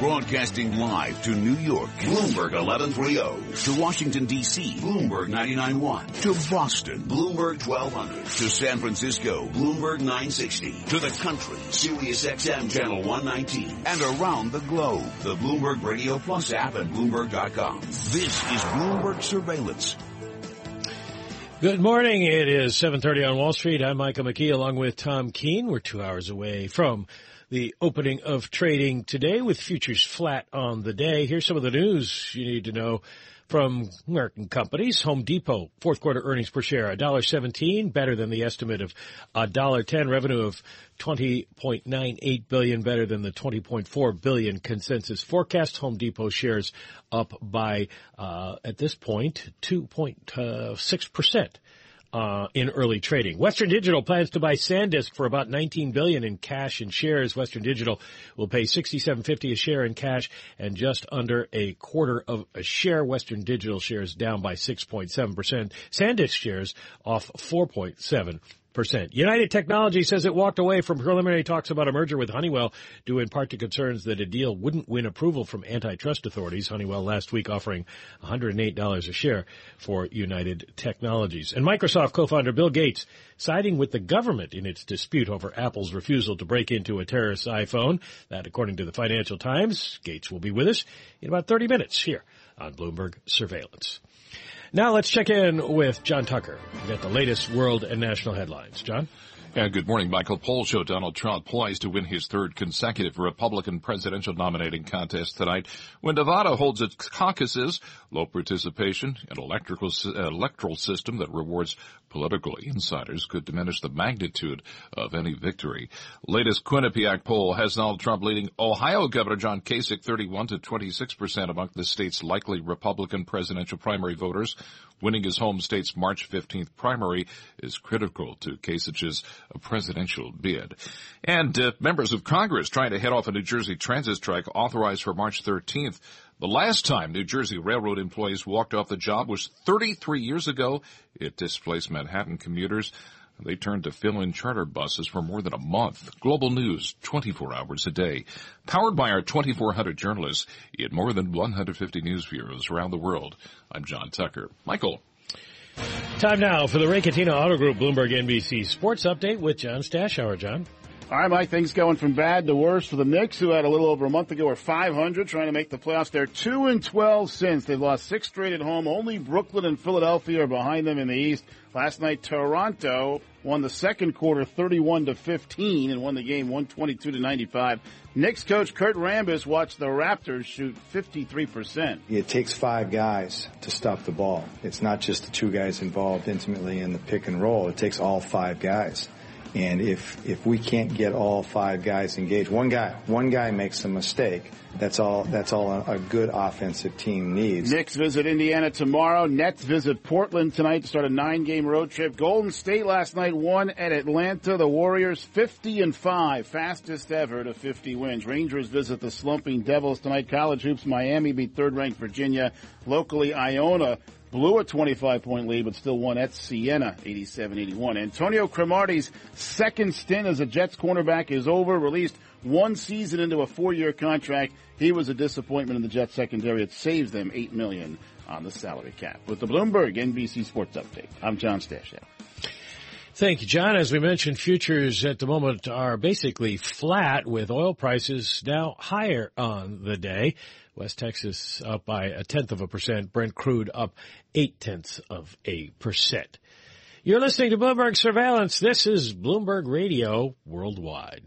Broadcasting live to New York, Bloomberg 1130. To Washington, D.C., Bloomberg 99.1. To Boston, Bloomberg 1200. To San Francisco, Bloomberg 960. To the country, Sirius XM Channel 119. And around the globe, the Bloomberg Radio Plus app and Bloomberg.com. This is Bloomberg Surveillance. Good morning. It is 7:30 on Wall Street. I'm Michael McKee along with Tom Keene. We're 2 hours away from the opening of trading today with futures flat on the day. Here's some of the news you need to know from American companies. Home Depot, fourth quarter earnings per share, $1.17, better than the estimate of $1.10. Revenue of 20.98 billion, better than the 20.4 billion consensus forecast. Home Depot shares up by, uh, at this point, 2.6% uh, in early trading. Western Digital plans to buy SanDisk for about 19 billion in cash and shares. Western Digital will pay 67.50 a share in cash and just under a quarter of a share. Western Digital shares down by 6.7%. SanDisk shares off 4.7 percent. United Technology says it walked away from preliminary talks about a merger with Honeywell due in part to concerns that a deal wouldn't win approval from antitrust authorities. Honeywell last week offering $108 a share for United Technologies. And Microsoft co-founder Bill Gates siding with the government in its dispute over Apple's refusal to break into a terrorist iPhone. That according to the Financial Times. Gates will be with us in about 30 minutes here on Bloomberg Surveillance. Now let's check in with John Tucker. Get the latest world and national headlines. John? Yeah, good morning, Michael. Polls show Donald Trump poised to win his third consecutive Republican presidential nominating contest tonight. When Nevada holds its caucuses, low participation, an electrical, uh, electoral system that rewards political insiders could diminish the magnitude of any victory. Latest Quinnipiac poll has Donald Trump leading Ohio Governor John Kasich 31 to 26 percent among the state's likely Republican presidential primary voters. Winning his home state's March 15th primary is critical to Kasich's presidential bid. And uh, members of Congress trying to head off a New Jersey transit strike authorized for March 13th. The last time New Jersey Railroad employees walked off the job was 33 years ago. It displaced Manhattan commuters. They turned to fill in charter buses for more than a month. Global news, 24 hours a day. Powered by our 2,400 journalists in more than 150 news bureaus around the world. I'm John Tucker. Michael. Time now for the Ray Catena Auto Group Bloomberg NBC Sports Update with John Stashower. John. All right, Mike, things going from bad to worse for the Knicks, who had a little over a month ago were 500, trying to make the playoffs. They're 2 and 12 since. They've lost six straight at home. Only Brooklyn and Philadelphia are behind them in the East. Last night, Toronto won the second quarter 31 to 15 and won the game 122 to 95. Knicks coach Kurt Rambis watched the Raptors shoot 53%. It takes five guys to stop the ball. It's not just the two guys involved intimately in the pick and roll. It takes all five guys. And if if we can't get all five guys engaged, one guy one guy makes a mistake. That's all. That's all a, a good offensive team needs. Knicks visit Indiana tomorrow. Nets visit Portland tonight to start a nine-game road trip. Golden State last night won at Atlanta. The Warriors 50 and five, fastest ever to 50 wins. Rangers visit the slumping Devils tonight. College hoops. Miami beat third-ranked Virginia. Locally, Iona blew a 25 point lead, but still won at Siena 87-81. Antonio Cromartie's second stint as a Jets cornerback is over, released one season into a four year contract. He was a disappointment in the Jets secondary. It saves them 8 million on the salary cap. With the Bloomberg NBC Sports Update, I'm John Stashower. Thank you, John. As we mentioned, futures at the moment are basically flat with oil prices now higher on the day. West Texas up by a tenth of a percent. Brent crude up eight tenths of a percent. You're listening to Bloomberg Surveillance. This is Bloomberg Radio Worldwide.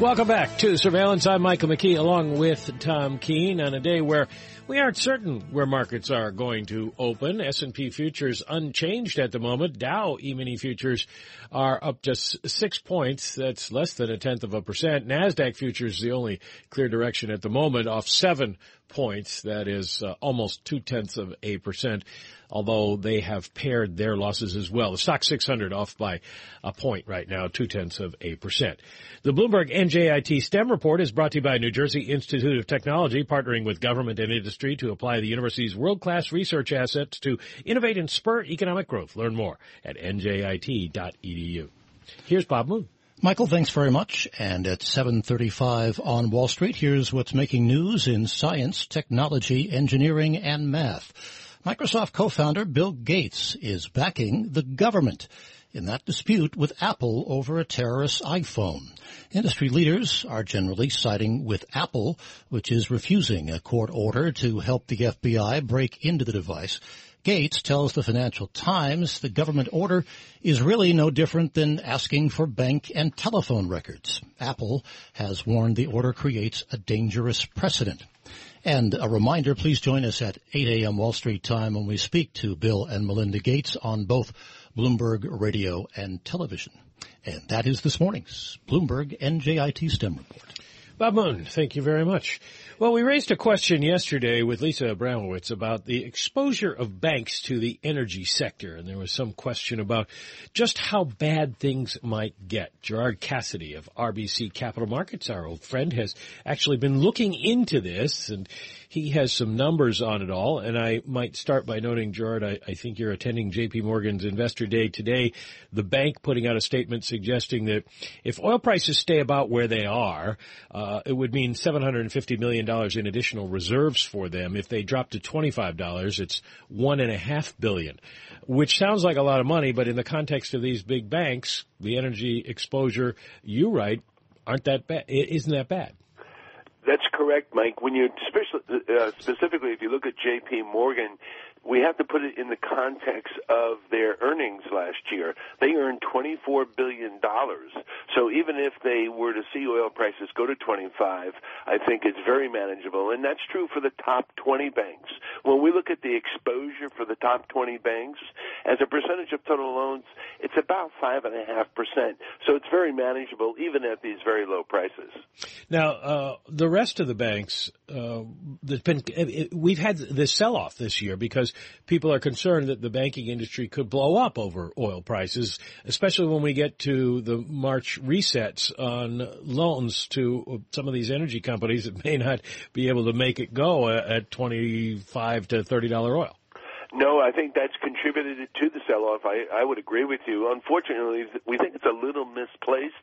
Welcome back to Surveillance. I'm Michael McKee along with Tom Keene on a day where we aren't certain where markets are going to open. S&P futures unchanged at the moment. Dow E-mini futures are up just six points. That's less than a tenth of a percent. NASDAQ futures the only clear direction at the moment off seven points. That is uh, almost two tenths of a percent although they have pared their losses as well. The Stoxx 600 off by a point right now, two tenths of a percent. The Bloomberg NJIT STEM report is brought to you by New Jersey Institute of Technology, partnering with government and industry to apply the university's world-class research assets to innovate and spur economic growth. Learn more at njit.edu. Here's Bob Moon. Michael, thanks very much. And at 7:35 on Wall Street, here's what's making news in science, technology, engineering, and math. Microsoft co-founder Bill Gates is backing the government in that dispute with Apple over a terrorist iPhone. Industry leaders are generally siding with Apple, which is refusing a court order to help the FBI break into the device. Gates tells the Financial Times the government order is really no different than asking for bank and telephone records. Apple has warned the order creates a dangerous precedent. And a reminder, please join us at 8 a.m. Wall Street time when we speak to Bill and Melinda Gates on both Bloomberg Radio and Television. And that is this morning's Bloomberg NJIT STEM report. Bob Moon, thank you very much. Well, we raised a question yesterday with Lisa Abramowitz about the exposure of banks to the energy sector, and there was some question about just how bad things might get. Gerard Cassidy of RBC Capital Markets, our old friend, has actually been looking into this, and he has some numbers on it all. And I might start by noting, Gerard, I, I think you're attending JP Morgan's Investor Day today. The bank putting out a statement suggesting that if oil prices stay about where they are, uh, it would mean 750 million dollars in additional reserves for them. If they drop to $25, it's one and a half billion, which sounds like a lot of money, but in the context of these big banks, the energy exposure, you write, aren't that bad? Isn't that bad? That's correct, Mike. When you uh, specifically, if you look at J.P. Morgan, we have to put it in the context of their earnings last year. They earned $24 billion. So even if they were to see oil prices go to 25, I think it's very manageable. And that's true for the top 20 banks. When we look at the exposure for the top 20 banks, as a percentage of total loans, it's about 5.5%. So it's very manageable even at these very low prices. Now, uh, the rest of the banks, uh, there's been, we've had this sell-off this year because because people are concerned that the banking industry could blow up over oil prices, especially when we get to the March resets on loans to some of these energy companies that may not be able to make it go at 25 to $30 oil. No, I think that's contributed to the sell-off. I, I would agree with you. Unfortunately, we think it's a little misplaced.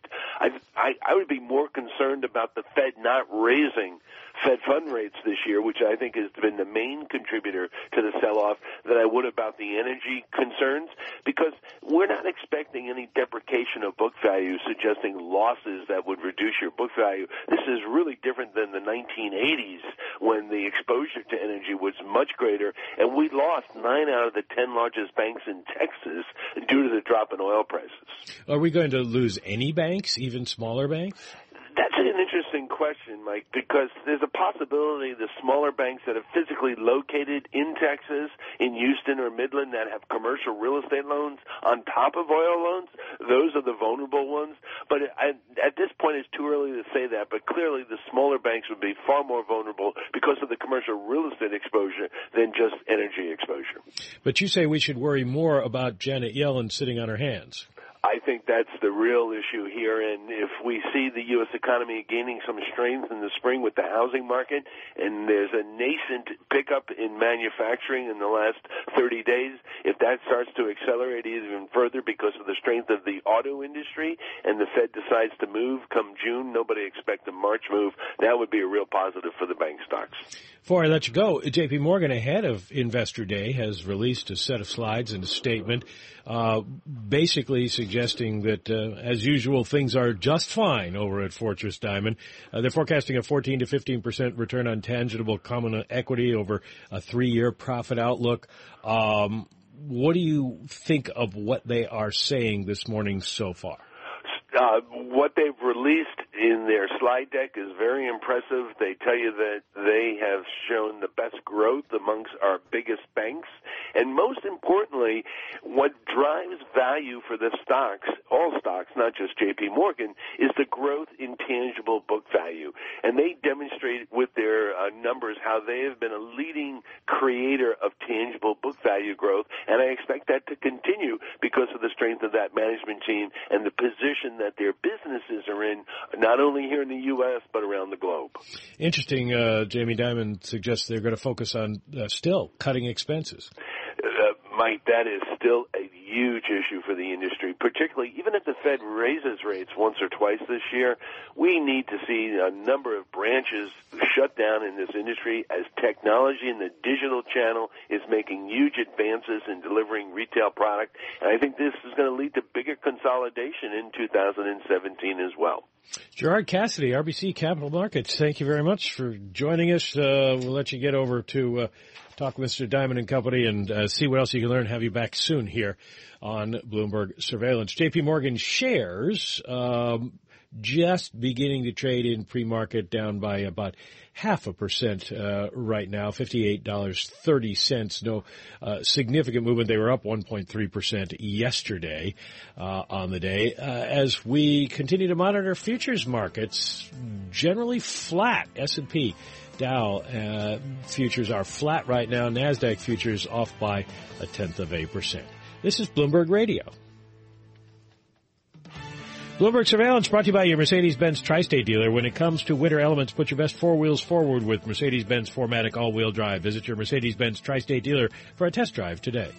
I, I, I would be more concerned about the Fed not raising Fed fund rates this year, which I think has been the main contributor to the sell-off, than I would about the energy concerns, because we're not expecting any deprecation of book value, suggesting losses that would reduce your book value. This is really different than the 1980s when the exposure to energy was much greater, and we lost nine out of the ten largest banks in Texas due to the drop in oil prices. Are we going to lose any banks, even smaller banks? That's an interesting question, Mike, because there's a possibility the smaller banks that are physically located in Texas, in Houston or Midland that have commercial real estate loans on top of oil loans, those are the vulnerable ones. But at this point, it's too early to say that, but clearly the smaller banks would be far more vulnerable because of the commercial real estate exposure than just energy exposure. But you say we should worry more about Janet Yellen sitting on her hands. I think that's the real issue here. And if we see the U.S. economy gaining some strength in the spring with the housing market, and there's a nascent pickup in manufacturing in the last 30 days, if that starts to accelerate even further because of the strength of the auto industry, and the Fed decides to move come June, nobody expects a March move, that would be a real positive for the bank stocks. Before I let you go, J.P. Morgan, ahead of Investor Day, has released a set of slides and a statement uh, basically suggesting that, uh, as usual, things are just fine over at Fortress Dimon. Uh, they're forecasting a 14 to 15 percent return on tangible common equity over a three-year profit outlook. Um, what do you think of what they are saying this morning so far? Uh, what they've released in their slide deck is very impressive. They tell you that they have shown the best growth amongst our biggest banks. And most importantly, what drives value for the stocks, all stocks, not just JP Morgan, is the growth in tangible book value. And they demonstrate with their uh, numbers how they have been a leading creator of tangible book value growth. And I expect that to continue because of the strength of that management team and the position that their businesses are in, not only here in the U.S., but around the globe. Interesting. Uh, Jamie Dimon suggests they're going to focus on uh, still cutting expenses. Uh, Mike, that is still a huge issue for the industry, particularly even if the Fed raises rates once or twice this year. We need to see a number of branches shut down in this industry as technology in the digital channel is making huge advances in delivering retail product. And I think this is going to lead to bigger consolidation in 2017 as well. Gerard Cassidy, RBC Capital Markets, thank you very much for joining us. Uh, we'll let you get over to uh, talk with Mr. Dimon and Company and uh, see what else you can learn. Have you back soon here on Bloomberg Surveillance. JP Morgan shares um, just beginning to trade in pre-market down by about half a percent uh, right now, $58.30. No uh, significant movement. They were up 1.3% yesterday uh, on the day. Uh, as we continue to monitor futures markets, generally flat. S&P Dow uh, futures are flat right now. NASDAQ futures off by a tenth of a percent. This is Bloomberg Radio. Bloomberg Surveillance brought to you by your Mercedes-Benz Tri-State dealer. When it comes to winter elements, put your best four wheels forward with Mercedes-Benz 4MATIC all-wheel drive. Visit your Mercedes-Benz Tri-State dealer for a test drive today.